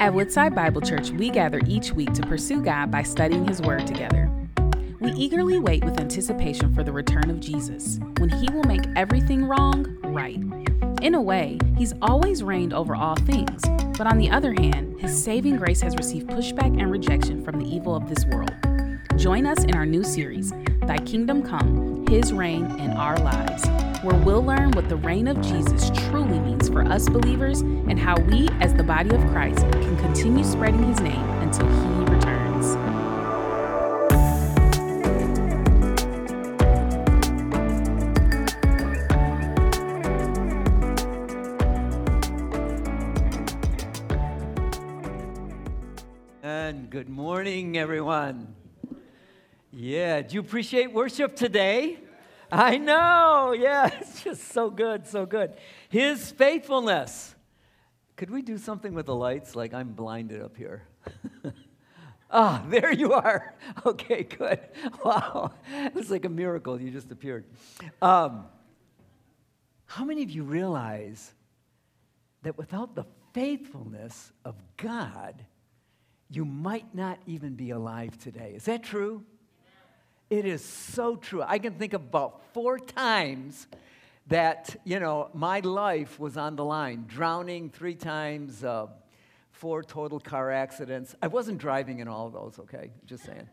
At Woodside Bible Church, we gather each week to pursue God by studying His Word together. We eagerly wait with anticipation for the return of Jesus, when He will make everything wrong right. In a way, He's always reigned over all things, but on the other hand, His saving grace has received pushback and rejection from the evil of this world. Join us in our new series, Thy Kingdom Come, His Reign in Our Lives, where we'll learn what the reign of Jesus truly means for us believers and how we, as the body of Christ, can continue spreading His name until He returns. And good morning, everyone. Yeah, do you appreciate worship today? I know, yeah, it's just so good, so good. His faithfulness. Could we do something with the lights? Like I'm blinded up here. ah, there you are. Okay, good. Wow, it was like a miracle. You just appeared. Um, how many of you realize that without the faithfulness of God, you might not even be alive today. Is that true? It is so true. I can think of about four times that, you know, my life was on the line. Drowning three times, uh, four total car accidents. I wasn't driving in all of those, okay? Just saying.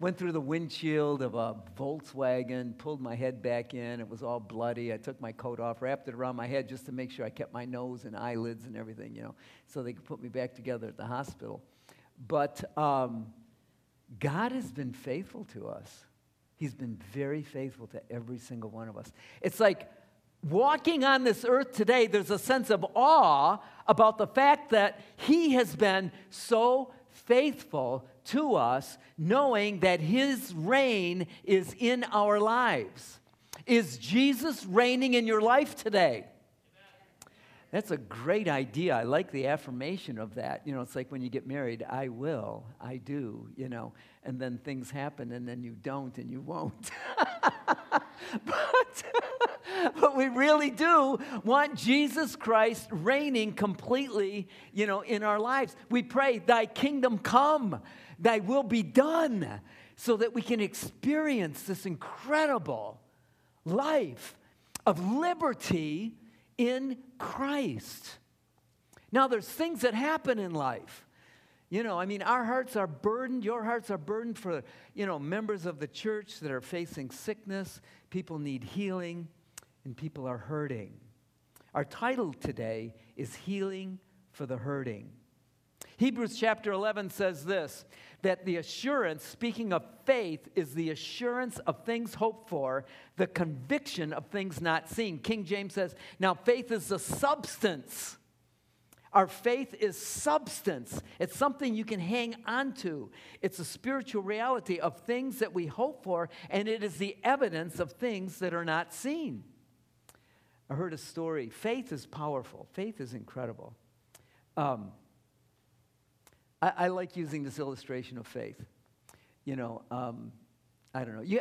Went through the windshield of a Volkswagen, pulled my head back in. It was all bloody. I took my coat off, wrapped it around my head just to make sure I kept my nose and eyelids and everything, you know, so they could put me back together at the hospital. But um, God has been faithful to us. He's been very faithful to every single one of us. It's like walking on this earth today, there's a sense of awe about the fact that He has been so faithful to us, knowing that His reign is in our lives. Is Jesus reigning in your life today? That's a great idea. I like the affirmation of that. You know, it's like when you get married, I will, I do, you know, and then things happen and then you don't and you won't. but, but we really do want Jesus Christ reigning completely, you know, in our lives. We pray, Thy kingdom come, Thy will be done, so that we can experience this incredible life of liberty in Christ. Now, there's things that happen in life. You know, I mean, our hearts are burdened. Your hearts are burdened for, you know, members of the church that are facing sickness. People need healing, and people are hurting. Our title today is Healing for the Hurting. Hebrews chapter 11 says this that the assurance, speaking of faith, is the assurance of things hoped for, the conviction of things not seen. King James says, now faith is the substance. Our faith is substance. It's something you can hang on to. It's a spiritual reality of things that we hope for, and it is the evidence of things that are not seen. I heard a story. Faith is powerful, faith is incredible. Um, I, I, like using this illustration of faith. You know, um, I don't know. You,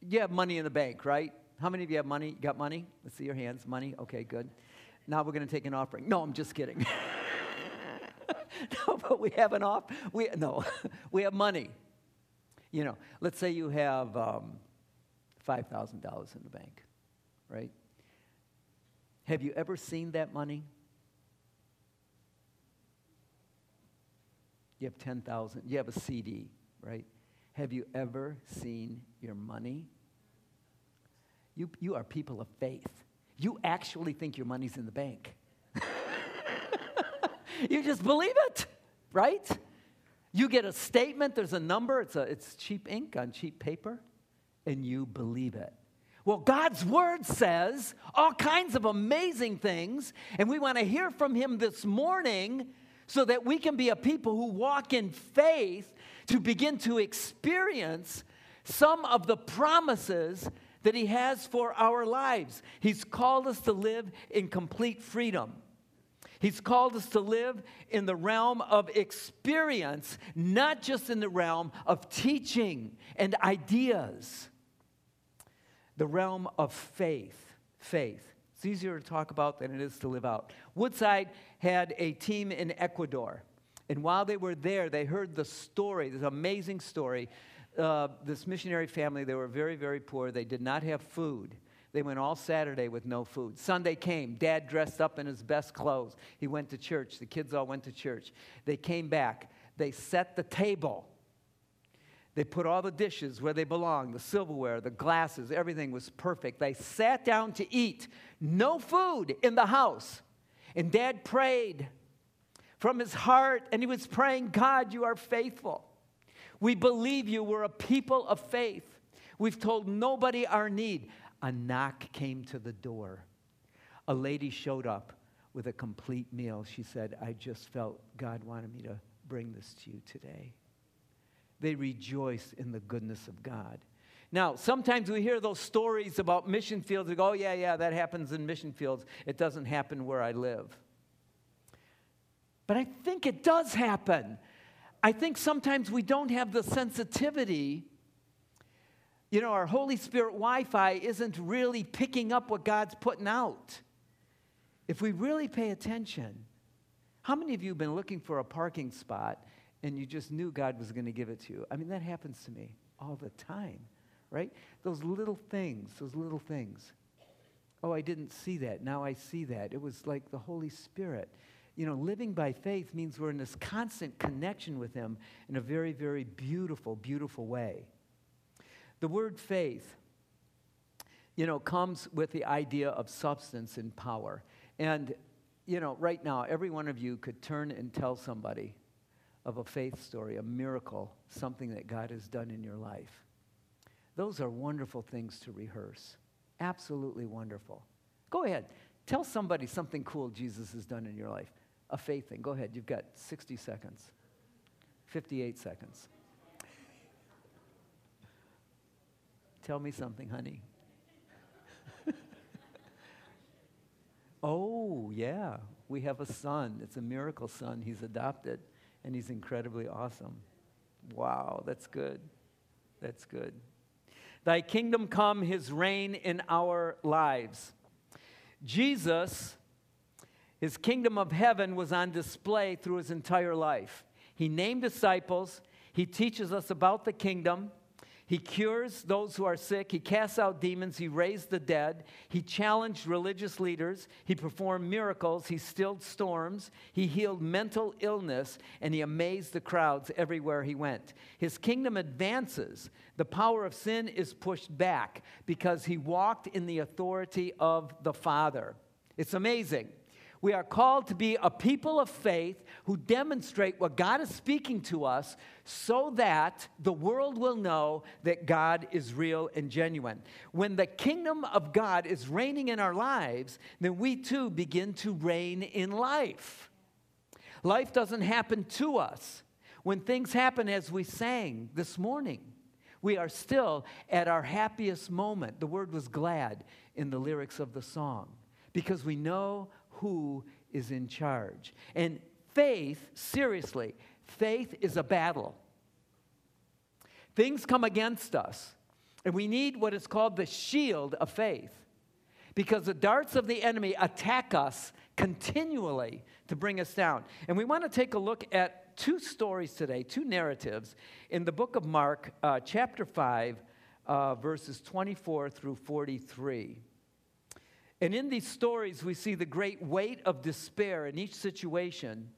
you have money in the bank, right? How many of you have money? You got money? Let's see your hands. Money? Okay, good. Now we're going to take an offering. No, I'm just kidding. no, but we have an off. We no, we have money. You know, let's say you have um, five thousand dollars in the bank, right? Have you ever seen that money? You have 10,000. You have a CD, right? Have you ever seen your money? You, you are people of faith. You actually think your money's in the bank. you just believe it, right? You get a statement, there's a number, it's, a, it's cheap ink on cheap paper, and you believe it. Well, God's word says all kinds of amazing things, and we want to hear from Him this morning so that we can be a people who walk in faith to begin to experience some of the promises that He has for our lives. He's called us to live in complete freedom. He's called us to live in the realm of experience, not just in the realm of teaching and ideas. The realm of faith. Faith. It's easier to talk about than it is to live out. Woodside had a team in Ecuador. And while they were there, they heard the story, this amazing story. Uh, this missionary family, they were very, very poor. They did not have food. They went all Saturday with no food. Sunday came. Dad dressed up in his best clothes. He went to church. The kids all went to church. They came back. They set the table. They put all the dishes where they belong the silverware, the glasses, everything was perfect. They sat down to eat. No food in the house. And dad prayed from his heart, and he was praying, God, you are faithful. We believe you. We're a people of faith. We've told nobody our need. A knock came to the door. A lady showed up with a complete meal. She said, I just felt God wanted me to bring this to you today they rejoice in the goodness of God. Now, sometimes we hear those stories about mission fields. We go, oh, yeah, yeah, that happens in mission fields. It doesn't happen where I live. But I think it does happen. I think sometimes we don't have the sensitivity. You know, our Holy Spirit Wi Fi isn't really picking up what God's putting out. If we really pay attention, how many of you have been looking for a parking spot and you just knew God was going to give it to you. I mean, that happens to me all the time, right? Those little things, those little things. Oh, I didn't see that. Now I see that. It was like the Holy Spirit. You know, living by faith means we're in this constant connection with Him in a very, very beautiful, beautiful way. The word faith, you know, comes with the idea of substance and power. And, you know, right now, every one of you could turn and tell somebody, of a faith story, a miracle, something that God has done in your life. Those are wonderful things to rehearse. Absolutely wonderful. Go ahead. Tell somebody something cool Jesus has done in your life. A faith thing. Go ahead. You've got 60 seconds, 58 seconds. Tell me something, honey. oh, yeah. We have a son. It's a miracle son. He's adopted and he's incredibly awesome. Wow, that's good. That's good. Thy kingdom come, his reign in our lives. Jesus, his kingdom of heaven was on display through his entire life. He named disciples, he teaches us about the kingdom. He cures those who are sick. He casts out demons. He raised the dead. He challenged religious leaders. He performed miracles. He stilled storms. He healed mental illness. And he amazed the crowds everywhere he went. His kingdom advances. The power of sin is pushed back because he walked in the authority of the Father. It's amazing. We are called to be a people of faith who demonstrate what God is speaking to us so that the world will know that God is real and genuine. When the kingdom of God is reigning in our lives, then we too begin to reign in life. Life doesn't happen to us. When things happen, as we sang this morning, we are still at our happiest moment. The word was glad in the lyrics of the song because we know who is in charge. And faith, seriously, faith is a battle. Things come against us, and we need what is called the shield of faith because the darts of the enemy attack us continually to bring us down. And we want to take a look at two stories today, two narratives in the book of Mark, uh, chapter 5, uh, verses 24 through 43. And in these stories, we see the great weight of despair in each situation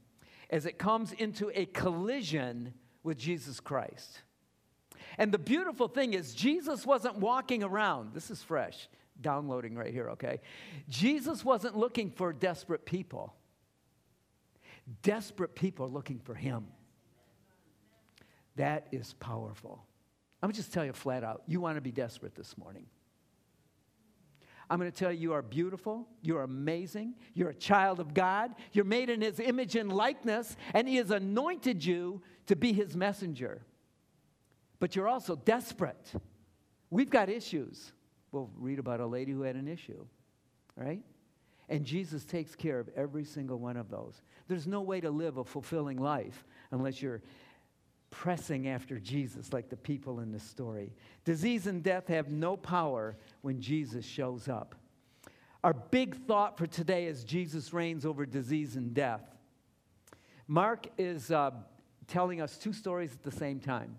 as it comes into a collision with Jesus Christ. And the beautiful thing is, Jesus wasn't walking around. This is fresh, downloading right here, okay? Jesus wasn't looking for desperate people. Desperate people are looking for him. That is powerful. I'm just tell you flat out you wanna be desperate this morning. I'm going to tell you, you are beautiful. You're amazing. You're a child of God. You're made in His image and likeness, and He has anointed you to be His messenger. But you're also desperate. We've got issues. We'll read about a lady who had an issue, right? And Jesus takes care of every single one of those. There's no way to live a fulfilling life unless you're pressing after Jesus, like the people in the story. Disease and death have no power when Jesus shows up. Our big thought for today is Jesus reigns over disease and death. Mark is uh, telling us two stories at the same time.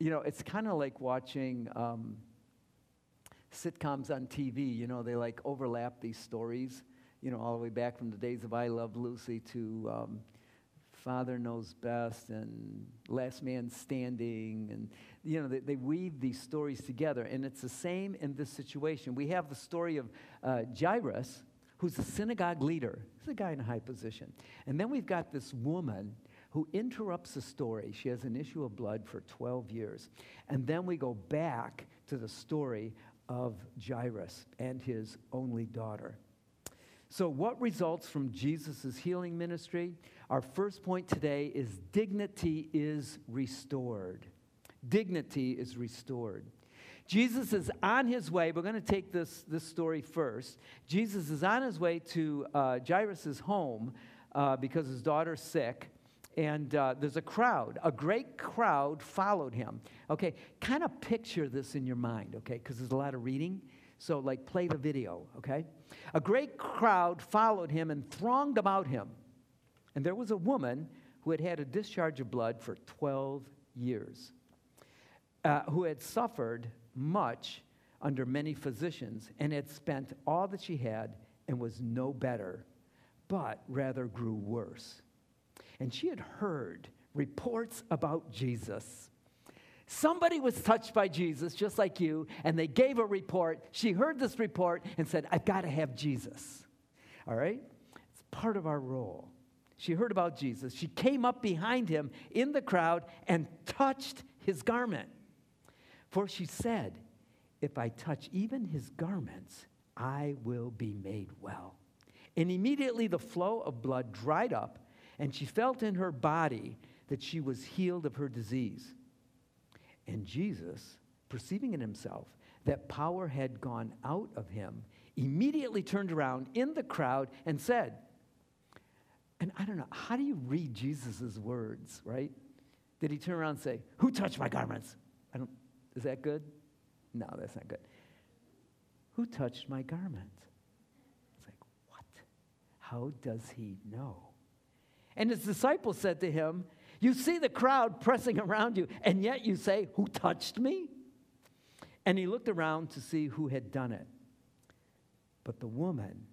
You know, it's kind of like watching um, sitcoms on TV. You know, they like overlap these stories, you know, all the way back from the days of I Love Lucy to. Um, Father Knows Best and Last Man Standing. And, you know, they, they, weave these stories together. And it's the same in this situation. We have the story of uh, Jairus, who's a synagogue leader. He's a guy in a high position. And then we've got this woman who interrupts the story. She has an issue of blood for 12 years. And then we go back to the story of Jairus and his only daughter. So, what results from Jesus' healing ministry? Our first point today is dignity is restored. Dignity is restored. Jesus is on his way. We're going to take this, this story first. Jesus is on his way to uh, Jairus' home uh, because his daughter's sick. And uh, there's a crowd, a great crowd followed him. Okay, kind of picture this in your mind, okay, because there's a lot of reading. So, like, play the video, okay? A great crowd followed him and thronged about him. And there was a woman who had had a discharge of blood for 12 years, uh, who had suffered much under many physicians and had spent all that she had and was no better, but rather grew worse. And she had heard reports about Jesus Somebody was touched by Jesus, just like you, and they gave a report. She heard this report and said, I've got to have Jesus. All right? It's part of our role. She heard about Jesus. She came up behind him in the crowd and touched his garment. For she said, If I touch even his garments, I will be made well. And immediately the flow of blood dried up, and she felt in her body that she was healed of her disease. And Jesus, perceiving in himself that power had gone out of him, immediately turned around in the crowd and said, and I don't know, how do you read Jesus' words, right? Did he turn around and say, Who touched my garments? I don't, is that good? No, that's not good. Who touched my garment? It's like, what? How does he know? And his disciples said to him, you see the crowd pressing around you, and yet you say, Who touched me? And he looked around to see who had done it. But the woman,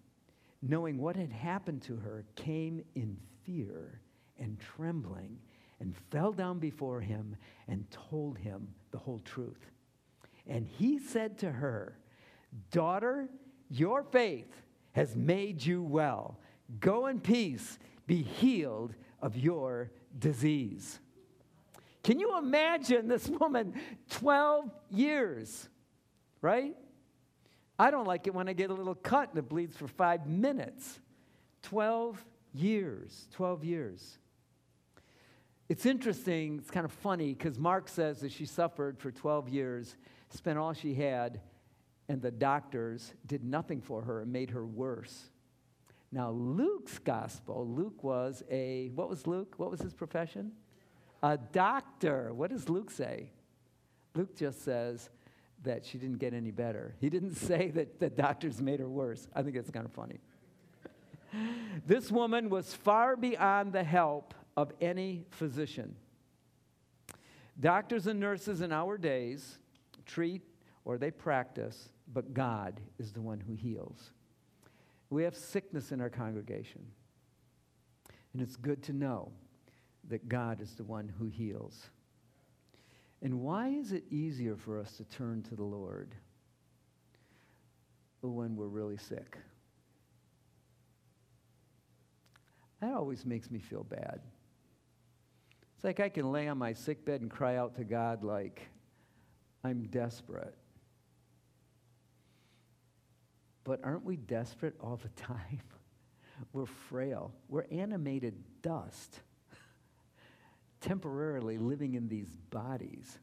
knowing what had happened to her, came in fear and trembling and fell down before him and told him the whole truth. And he said to her, Daughter, your faith has made you well. Go in peace, be healed of your disease. Can you imagine this woman 12 years, right? I don't like it when I get a little cut and it bleeds for five minutes. 12 years, 12 years. It's interesting, it's kind of funny because Mark says that she suffered for 12 years, spent all she had, and the doctors did nothing for her and made her worse. Now, Luke's gospel, Luke was a, what was Luke? What was his profession? A doctor. What does Luke say? Luke just says that she didn't get any better. He didn't say that the doctors made her worse. I think it's kind of funny. this woman was far beyond the help of any physician. Doctors and nurses in our days treat or they practice, but God is the one who heals. We have sickness in our congregation. And it's good to know that God is the one who heals. And why is it easier for us to turn to the Lord when we're really sick? That always makes me feel bad. It's like I can lay on my sick bed and cry out to God like I'm desperate. But aren't we desperate all the time? We're frail. We're animated dust, temporarily living in these bodies.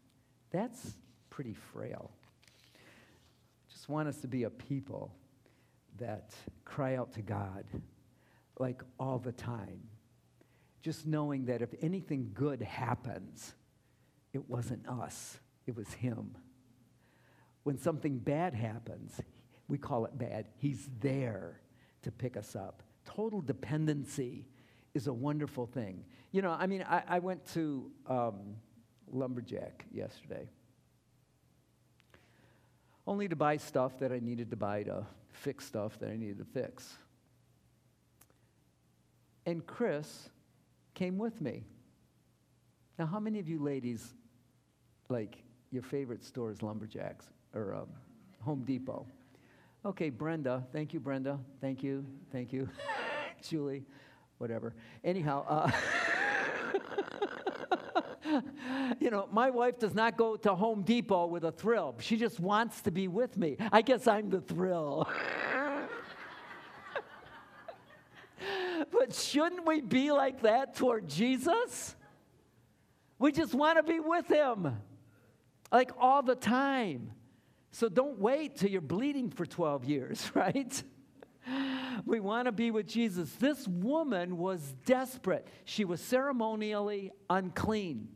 That's pretty frail. Just want us to be a people that cry out to God like all the time. Just knowing that if anything good happens, it wasn't us, it was Him. When something bad happens, we call it bad. He's there to pick us up. Total dependency is a wonderful thing. You know, I mean, I, I went to um, Lumberjack yesterday only to buy stuff that I needed to buy to fix stuff that I needed to fix. And Chris came with me. Now, how many of you ladies, like, your favorite store is Lumberjacks or um, Home Depot? Okay, Brenda. Thank you, Brenda. Thank you. Thank you. Julie, whatever. Anyhow, uh, you know, my wife does not go to Home Depot with a thrill. She just wants to be with me. I guess I'm the thrill. but shouldn't we be like that toward Jesus? We just want to be with him, like all the time. So don't wait till you're bleeding for 12 years, right? We want to be with Jesus. This woman was desperate. She was ceremonially unclean.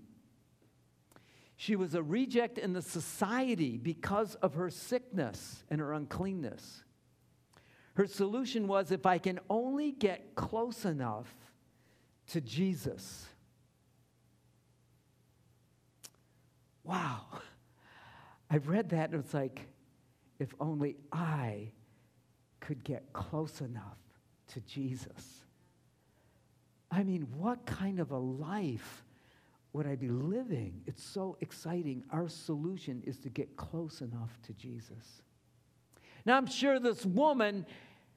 She was a reject in the society because of her sickness and her uncleanness. Her solution was if I can only get close enough to Jesus. Wow. I've read that and it's like, if only I could get close enough to Jesus. I mean, what kind of a life would I be living? It's so exciting. Our solution is to get close enough to Jesus. Now, I'm sure this woman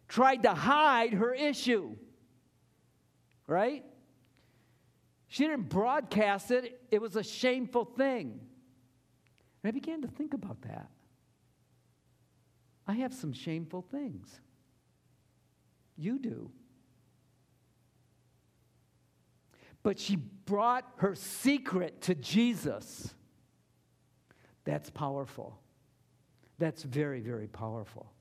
tried to hide her issue, right? She didn't broadcast it, it was a shameful thing. And I began to think about that. I have some shameful things. You do. But she brought her secret to Jesus. That's powerful. That's very, very powerful.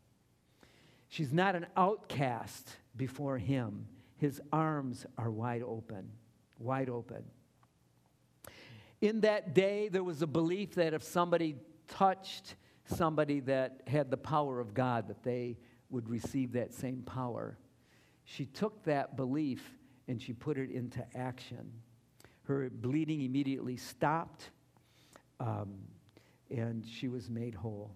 She's not an outcast before him. His arms are wide open, wide open. In that day, there was a belief that if somebody touched somebody that had the power of God, that they would receive that same power. She took that belief and she put it into action. Her bleeding immediately stopped, um, and she was made whole.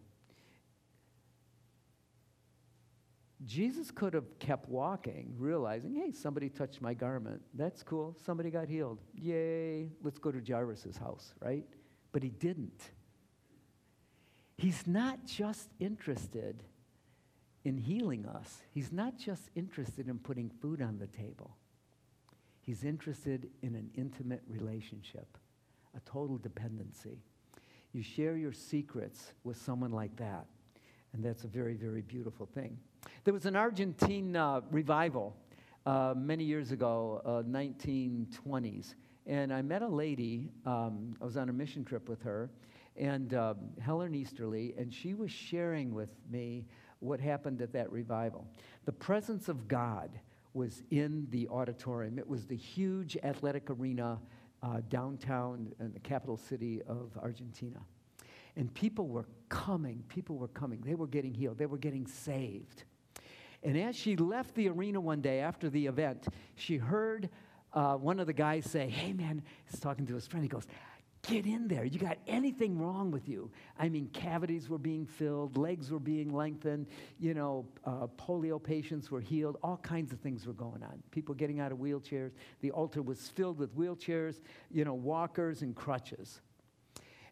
Jesus could have kept walking, realizing, hey, somebody touched my garment. That's cool. Somebody got healed. Yay, let's go to Jairus' house, right? But he didn't. He's not just interested in healing us, he's not just interested in putting food on the table. He's interested in an intimate relationship, a total dependency. You share your secrets with someone like that, and that's a very, very beautiful thing. There was an Argentine uh, revival uh, many years ago, uh, 1920s, and I met a lady. Um, I was on a mission trip with her, and um, Helen Easterly, and she was sharing with me what happened at that revival. The presence of God was in the auditorium. It was the huge athletic arena uh, downtown in the capital city of Argentina. And people were coming, people were coming. They were getting healed, they were getting saved. And as she left the arena one day after the event, she heard uh, one of the guys say, Hey, man, he's talking to his friend. He goes, Get in there. You got anything wrong with you? I mean, cavities were being filled, legs were being lengthened, you know, uh, polio patients were healed, all kinds of things were going on. People getting out of wheelchairs. The altar was filled with wheelchairs, you know, walkers and crutches.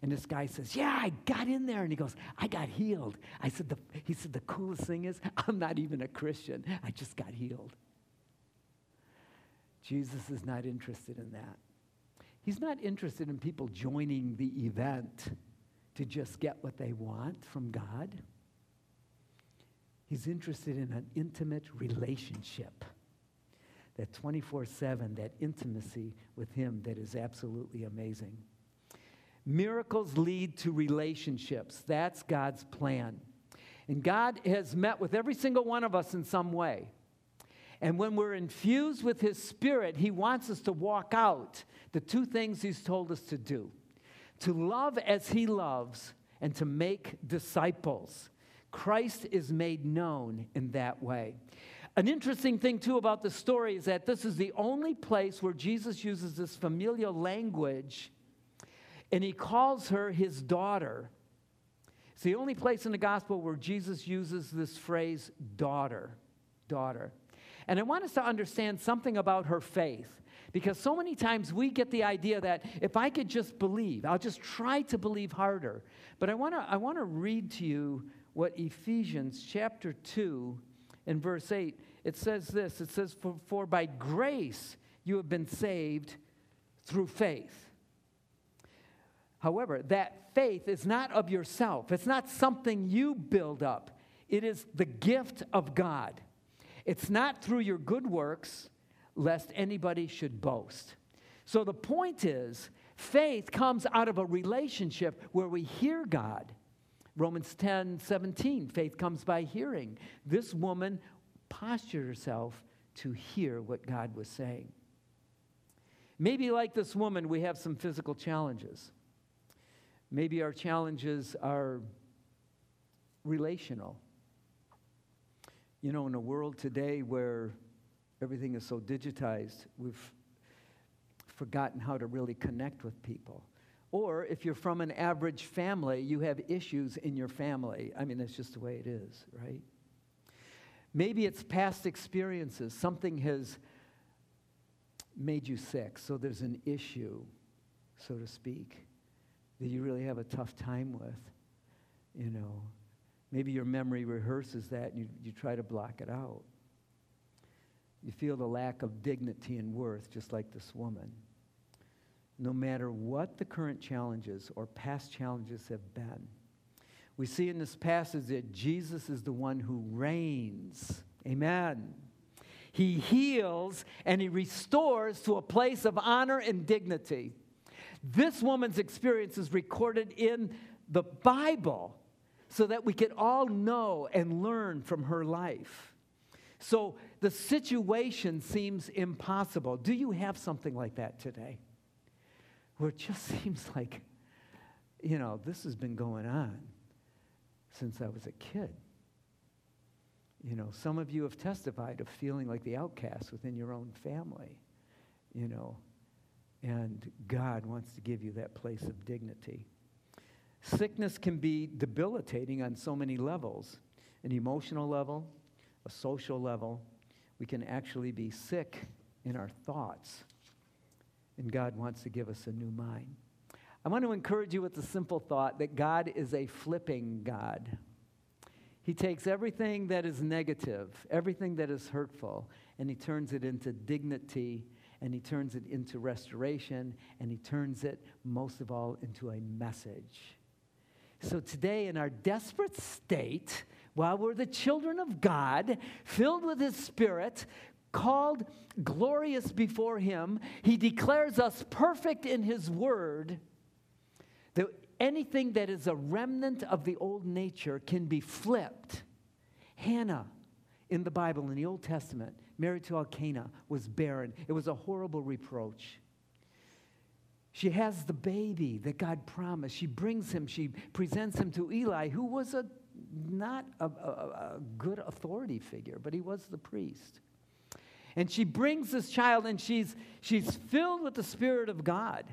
And this guy says, Yeah, I got in there. And he goes, I got healed. I said, the, He said, The coolest thing is, I'm not even a Christian. I just got healed. Jesus is not interested in that. He's not interested in people joining the event to just get what they want from God. He's interested in an intimate relationship. That 24 7, that intimacy with Him that is absolutely amazing. Miracles lead to relationships. That's God's plan. And God has met with every single one of us in some way. And when we're infused with His Spirit, He wants us to walk out the two things He's told us to do to love as He loves and to make disciples. Christ is made known in that way. An interesting thing, too, about the story is that this is the only place where Jesus uses this familial language and he calls her his daughter. It's the only place in the gospel where Jesus uses this phrase, daughter. Daughter. And I want us to understand something about her faith. Because so many times we get the idea that if I could just believe, I'll just try to believe harder. But I want to I want to read to you what Ephesians chapter 2 in verse 8 it says this it says for, for by grace you have been saved through faith. However, that faith is not of yourself. It's not something you build up. It is the gift of God. It's not through your good works lest anybody should boast. So the point is, faith comes out of a relationship where we hear God. Romans 10 17, faith comes by hearing. This woman postured herself to hear what God was saying. Maybe, like this woman, we have some physical challenges. Maybe our challenges are relational. You know, in a world today where everything is so digitized, we've forgotten how to really connect with people. Or if you're from an average family, you have issues in your family. I mean, that's just the way it is, right? Maybe it's past experiences. Something has made you sick, so there's an issue, so to speak, that you really have a tough time with. You know, maybe your memory rehearses that and you, you try to block it out. You feel the lack of dignity and worth, just like this woman. No matter what the current challenges or past challenges have been, we see in this passage that Jesus is the one who reigns. Amen. He heals and he restores to a place of honor and dignity. This woman's experience is recorded in the Bible so that we could all know and learn from her life. So the situation seems impossible. Do you have something like that today? Where it just seems like, you know, this has been going on since I was a kid. You know, some of you have testified of feeling like the outcast within your own family, you know, and God wants to give you that place of dignity. Sickness can be debilitating on so many levels an emotional level, a social level. We can actually be sick in our thoughts, and God wants to give us a new mind. I want to encourage you with the simple thought that God is a flipping God. He takes everything that is negative, everything that is hurtful, and he turns it into dignity, and he turns it into restoration, and he turns it, most of all, into a message. So today, in our desperate state, while we're the children of God, filled with his spirit, called glorious before him, he declares us perfect in his word that anything that is a remnant of the old nature can be flipped. Hannah in the Bible, in the Old Testament, married to Elkanah, was barren. It was a horrible reproach. She has the baby that God promised. She brings him, she presents him to Eli, who was a, not a, a, a good authority figure, but he was the priest. And she brings this child, and she's, she's filled with the Spirit of God.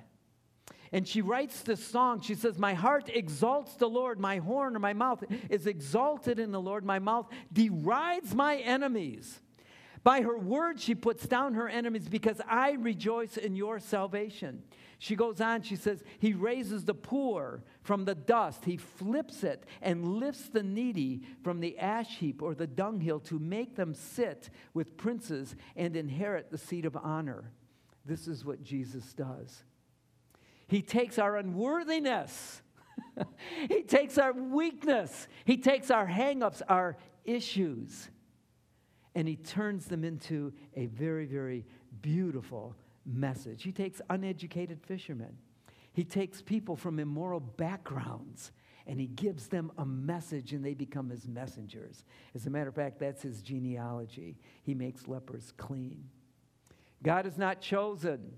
And she writes this song. She says, My heart exalts the Lord. My horn or my mouth is exalted in the Lord. My mouth derides my enemies. By her word, she puts down her enemies because I rejoice in your salvation. She goes on, she says, He raises the poor from the dust. He flips it and lifts the needy from the ash heap or the dunghill to make them sit with princes and inherit the seat of honor. This is what Jesus does. He takes our unworthiness. he takes our weakness. He takes our hangups, our issues, and he turns them into a very, very beautiful message. He takes uneducated fishermen. He takes people from immoral backgrounds and he gives them a message and they become his messengers. As a matter of fact, that's his genealogy. He makes lepers clean. God is not chosen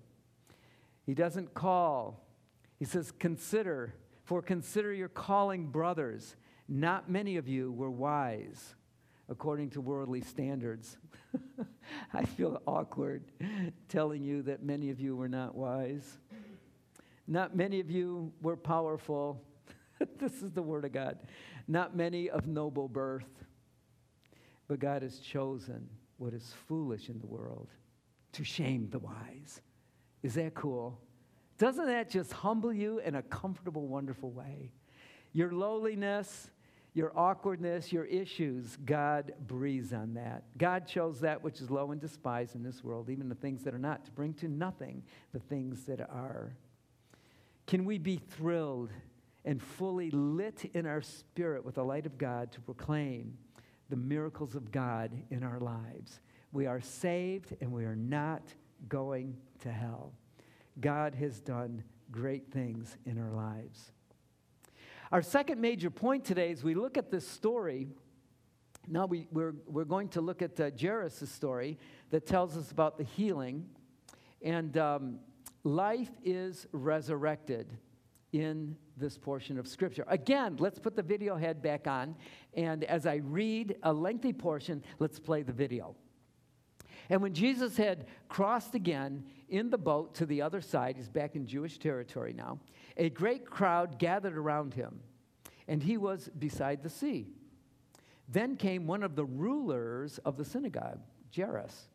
he doesn't call. He says, Consider, for consider your calling brothers. Not many of you were wise according to worldly standards. I feel awkward telling you that many of you were not wise. Not many of you were powerful. this is the Word of God. Not many of noble birth. But God has chosen what is foolish in the world to shame the wise. Is that cool? Doesn't that just humble you in a comfortable, wonderful way? Your lowliness, your awkwardness, your issues, God breathes on that. God chose that which is low and despised in this world, even the things that are not, to bring to nothing the things that are. Can we be thrilled and fully lit in our spirit with the light of God to proclaim the miracles of God in our lives? We are saved and we are not going to hell. God has done great things in our lives. Our second major point today is we look at this story. Now we, we're, we're going to look at uh, Jairus' story that tells us about the healing. And um, life is resurrected in this portion of Scripture. Again, let's put the video head back on. And as I read a lengthy portion, let's play the video. And when Jesus had crossed again in the boat to the other side, he's back in Jewish territory now, a great crowd gathered around him, and he was beside the sea. Then came one of the rulers of the synagogue, Jairus,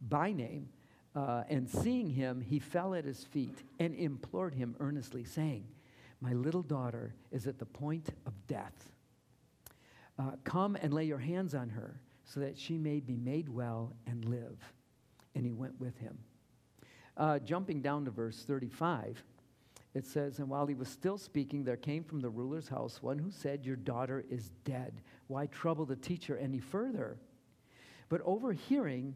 by name, uh, and seeing him, he fell at his feet and implored him earnestly, saying, My little daughter is at the point of death. Uh, come and lay your hands on her so that she may be made well and live. And he went with him. Uh, jumping down to verse 35, it says, And while he was still speaking, there came from the ruler's house one who said, Your daughter is dead. Why trouble the teacher any further? But overhearing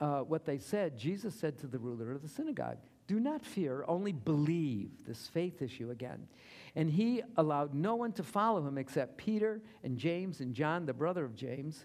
uh, what they said, Jesus said to the ruler of the synagogue, Do not fear, only believe. This faith issue again. And he allowed no one to follow him except Peter and James and John, the brother of James.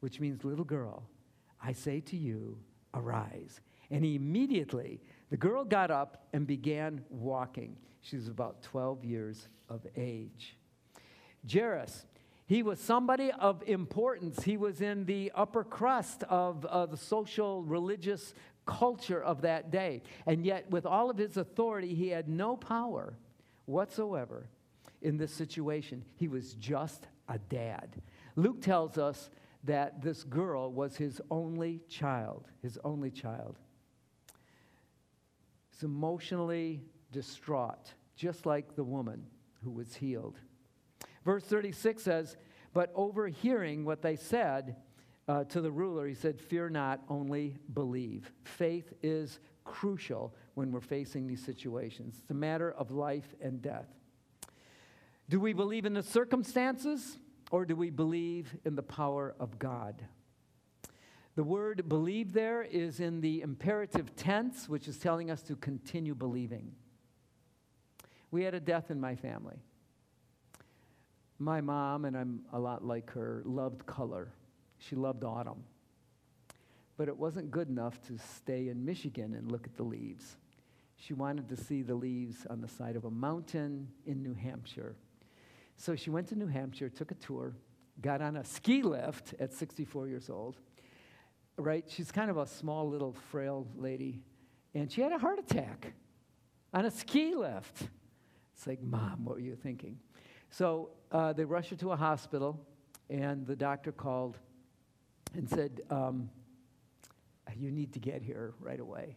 which means little girl, I say to you, arise. And immediately the girl got up and began walking. She was about 12 years of age. Jairus, he was somebody of importance. He was in the upper crust of uh, the social, religious culture of that day. And yet, with all of his authority, he had no power whatsoever in this situation. He was just a dad. Luke tells us that this girl was his only child, his only child. He's emotionally distraught, just like the woman who was healed. Verse 36 says, But overhearing what they said uh, to the ruler, he said, Fear not, only believe. Faith is crucial when we're facing these situations. It's a matter of life and death. Do we believe in the circumstances? Or do we believe in the power of God? The word believe there is in the imperative tense, which is telling us to continue believing. We had a death in my family. My mom, and I'm a lot like her, loved color. She loved autumn. But it wasn't good enough to stay in Michigan and look at the leaves. She wanted to see the leaves on the side of a mountain in New Hampshire. So she went to New Hampshire, took a tour, got on a ski lift at 64 years old. Right? She's kind of a small, little, frail lady. And she had a heart attack on a ski lift. It's like, Mom, what were you thinking? So uh, they rushed her to a hospital, and the doctor called and said, um, You need to get here right away.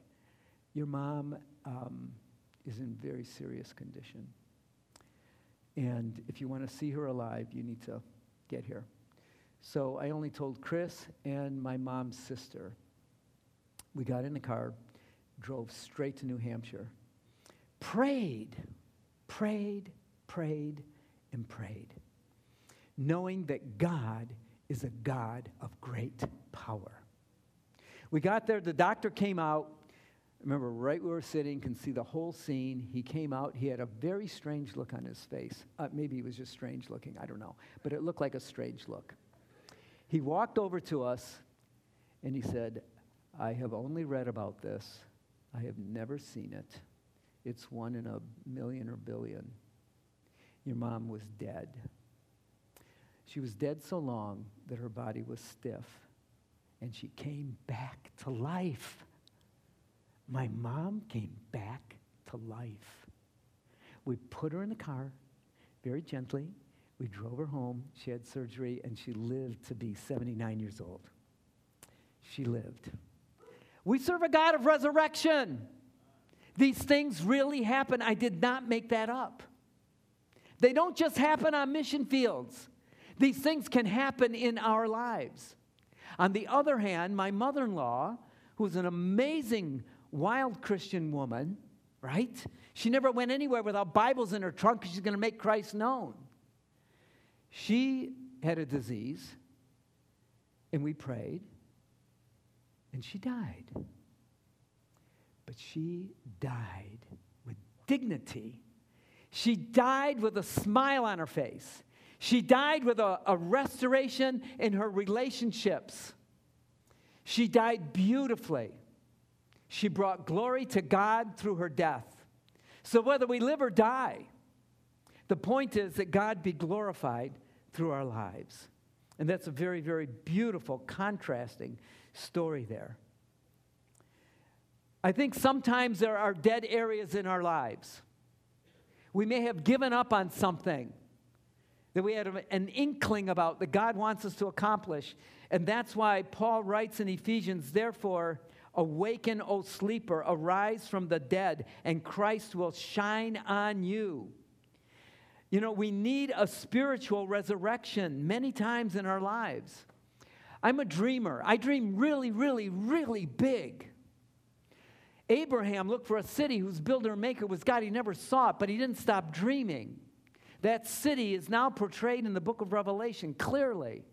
Your mom um, is in very serious condition. And if you want to see her alive, you need to get here. So I only told Chris and my mom's sister. We got in the car, drove straight to New Hampshire, prayed, prayed, prayed, and prayed. knowing that God is a God of great power. We got there, the doctor came out. Remember, right where we were sitting, can see the whole scene. He came out. He had a very strange look on his face. Uh, maybe he was just strange looking, I don't know. But it looked like a strange look. He walked over to us and he said, I have only read about this, I have never seen it. It's one in a million or billion. Your mom was dead. She was dead so long that her body was stiff, and she came back to life. My mom came back to life. We put her in the car very gently. We drove her home. She had surgery, and she lived to be 79 years old. She lived. We serve a God of resurrection. These things really happen. I did not make that up. They don't just happen on mission fields, these things can happen in our lives. On the other hand, my mother in law, who's an amazing, wild Christian woman, right? She never went anywhere without Bibles in her trunk because she's going to make Christ known. She had a disease, and we prayed, and she died. But she died with dignity. She died with a smile on her face. She died with a, a restoration in her relationships. She died beautifully. She brought glory to God through her death. So, whether we live or die, the point is that God be glorified through our lives. And that's a very, very beautiful, contrasting story there. I think sometimes there are dead areas in our lives. We may have given up on something that we had an inkling about that God wants us to accomplish. And that's why Paul writes in Ephesians, therefore, awaken, O sleeper, arise from the dead, and Christ will shine on you. You know, we need a spiritual resurrection many times in our lives. I'm a dreamer. I dream really, really, really big. Abraham looked for a city whose builder and maker was God. He never saw it, but he didn't stop dreaming. That city is now portrayed in the book of Revelation clearly.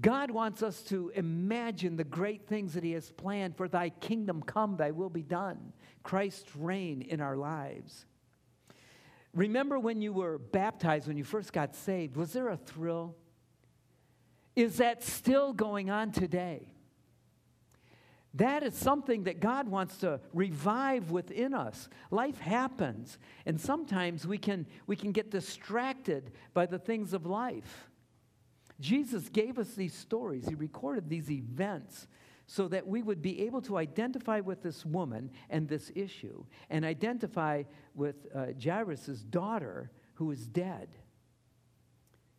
God wants us to imagine the great things that He has planned for Thy kingdom come, Thy will be done. Christ's reign in our lives. Remember when you were baptized, when you first got saved, was there a thrill? Is that still going on today? That is something that God wants to revive within us. Life happens, and sometimes we can, we can get distracted by the things of life. Jesus gave us these stories, He recorded these events so that we would be able to identify with this woman and this issue, and identify with uh, Jairus' daughter who is dead.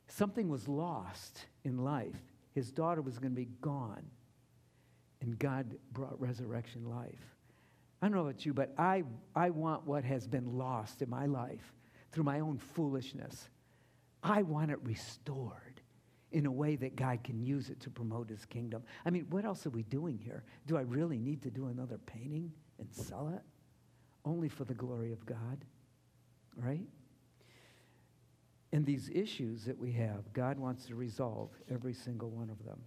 Something was lost in life. His daughter was going to be gone and God brought resurrection life. I don't know about you, but I, I want what has been lost in my life through my own foolishness. I want it restored in a way that God can use it to promote his kingdom. I mean, what else are we doing here? Do I really need to do another painting and sell it? Only for the glory of God, right? And these issues that we have, God wants to resolve every single one of them.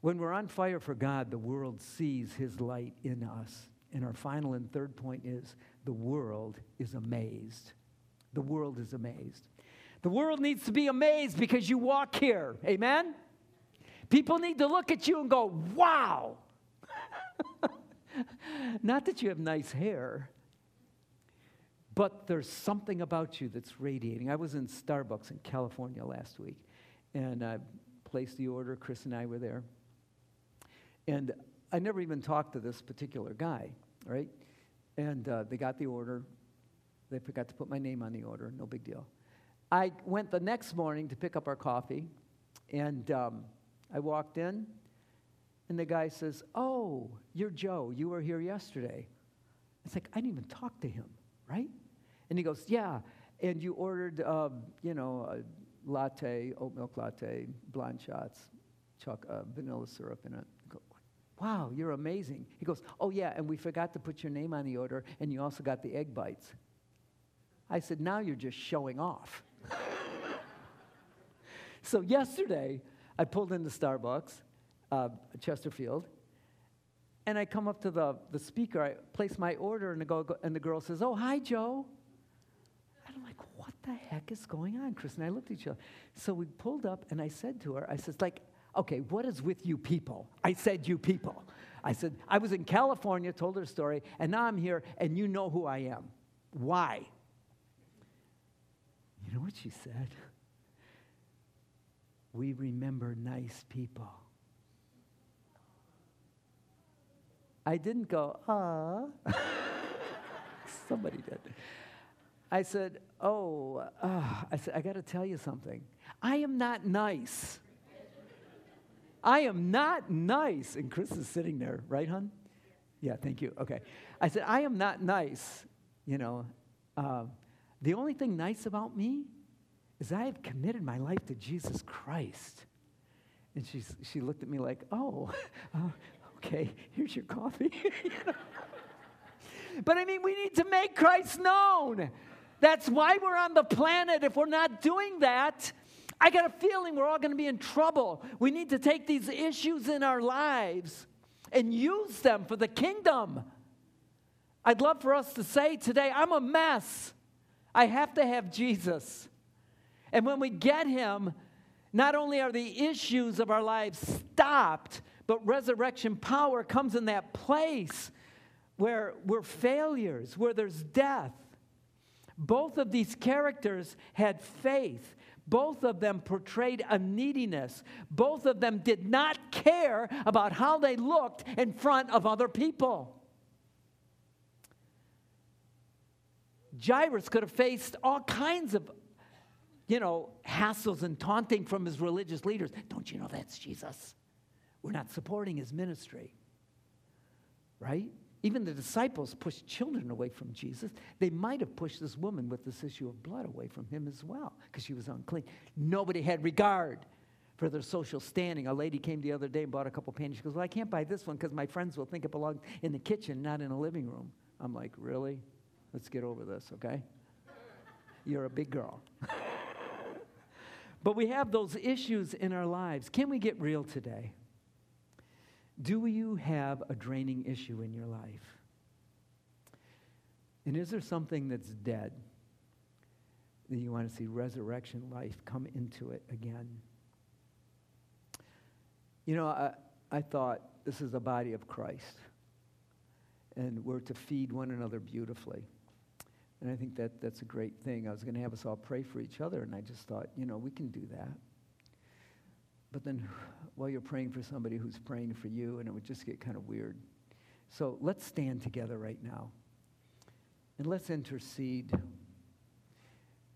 When we're on fire for God, the world sees his light in us. And our final and third point is the world is amazed. The world is amazed. The world needs to be amazed because you walk here. Amen? People need to look at you and go, wow. Not that you have nice hair, but there's something about you that's radiating. I was in Starbucks in California last week, and I placed the order. Chris and I were there. And I never even talked to this particular guy, right? And uh, they got the order. They forgot to put my name on the order, no big deal. I went the next morning to pick up our coffee, and um, I walked in, and the guy says, Oh, you're Joe. You were here yesterday. It's like, I didn't even talk to him, right? And he goes, Yeah. And you ordered, um, you know, a latte, oat milk latte, blonde shots, uh, vanilla syrup in it. Wow, you're amazing. He goes, Oh, yeah, and we forgot to put your name on the order, and you also got the egg bites. I said, Now you're just showing off. so yesterday, I pulled into Starbucks, uh, Chesterfield, and I come up to the, the speaker, I place my order, and the, and the girl says, Oh, hi, Joe. And I'm like, What the heck is going on? Chris and I looked at each other. So we pulled up, and I said to her, I says, like, okay, what is with you people? I said, you people. I said, I was in California, told her story, and now I'm here, and you know who I am. Why? You know what she said? We remember nice people. I didn't go, ah. Somebody did. I said, oh, uh, I said, I got to tell you something. I am not nice. I am not nice. And Chris is sitting there, right, hon? Yeah, thank you. Okay. I said, I am not nice. You know, uh, the only thing nice about me is I have committed my life to Jesus Christ. And she's, she looked at me like, oh, uh, okay, here's your coffee. But I mean, we need to make Christ known. That's why we're on the planet. If we're not doing that, I got a feeling we're all going to be in trouble. We need to take these issues in our lives and use them for the kingdom. I'd love for us to say today, I'm a mess. I have to have Jesus. And when we get him, not only are the issues of our lives stopped, but resurrection power comes in that place where we're failures, where there's death. Both of these characters had faith. Both of them portrayed a neediness. Both of them did not care about how they looked in front of other people. Jairus could have faced all kinds of, you know, hassles and taunting from his religious leaders. Don't you know that's Jesus? We're not supporting his ministry. Right? Even the disciples pushed children away from Jesus. They might have pushed this woman with this issue of blood away from him as well because she was unclean. Nobody had regard for their social standing. A lady came the other day and bought a couple panties. She goes, Well, I can't buy this one because my friends will think it belongs in the kitchen, not in a living room. I'm like, Really? Let's get over this, okay? You're a big girl. but we have those issues in our lives. Can we get real today? Do you have a draining issue in your life? And is there something that's dead that you want to see resurrection life come into it again? You know, I, I thought this is the body of Christ, and we're to feed one another beautifully. And I think that that's a great thing. I was going to have us all pray for each other, and I just thought, you know, we can do that. But then while you're praying for somebody who's praying for you, and it would just get kind of weird. So let's stand together right now and let's intercede.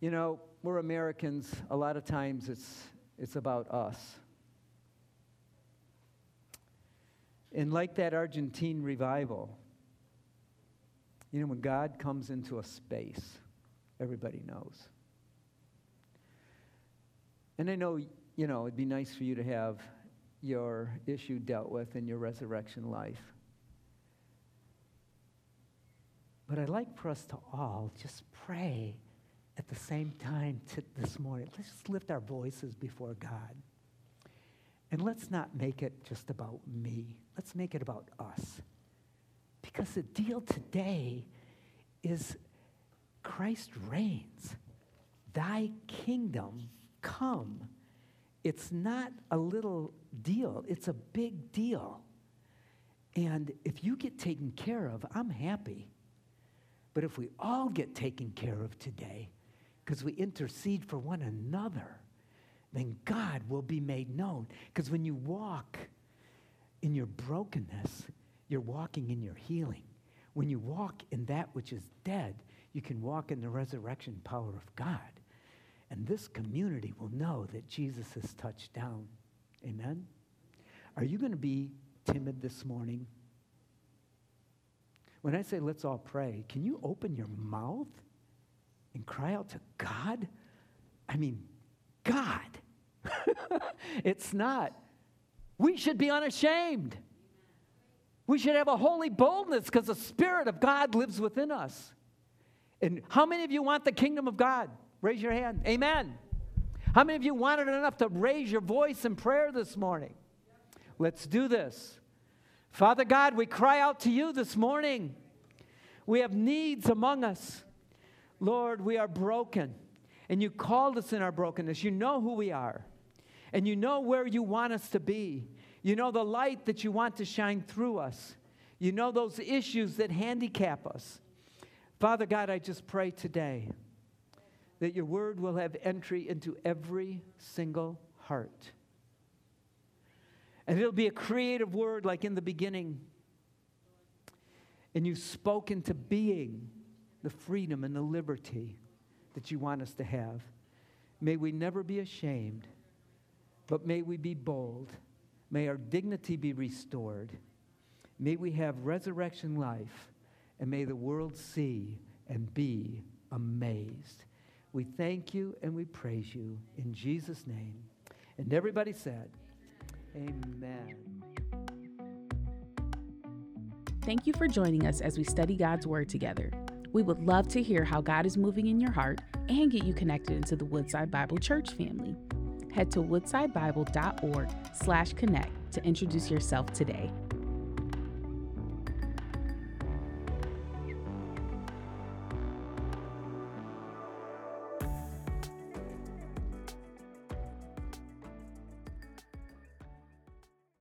You know, we're Americans. A lot of times it's, it's about us. And like that Argentine revival, you know, when God comes into a space, everybody knows. And I know, you know, it'd be nice for you to have your issue dealt with in your resurrection life. But I'd like for us to all just pray at the same time to this morning. Let's just lift our voices before God. And let's not make it just about me. Let's make it about us. Because the deal today is Christ reigns. Thy kingdom come. It's not a little deal, it's a big deal. And if you get taken care of, I'm happy. But if we all get taken care of today, because we intercede for one another, then God will be made known. Because when you walk in your brokenness, you're walking in your healing. When you walk in that which is dead, you can walk in the resurrection power of God. And this community will know that Jesus has touched down. Amen? Are you going to be timid this morning? When I say let's all pray, can you open your mouth and cry out to God? I mean, God. it's not. We should be unashamed. We should have a holy boldness because the Spirit of God lives within us. And how many of you want the kingdom of God? Raise your hand. Amen. How many of you wanted enough to raise your voice in prayer this morning? Let's do this. Father God, we cry out to you this morning. We have needs among us. Lord, we are broken, and you called us in our brokenness. You know who we are, and you know where you want us to be. You know the light that you want to shine through us. You know those issues that handicap us. Father God, I just pray today that your word will have entry into every single heart. And it'll be a creative word like in the beginning. And you've spoken to being the freedom and the liberty that you want us to have. May we never be ashamed, but may we be bold. May our dignity be restored. May we have resurrection life, and may the world see and be amazed. We thank you and we praise you in Jesus' name. And everybody said, Amen. Thank you for joining us as we study God's Word together. We would love to hear how God is moving in your heart and get you connected into the Woodside Bible Church family. Head to woodsidebible.org slash connect to introduce yourself today.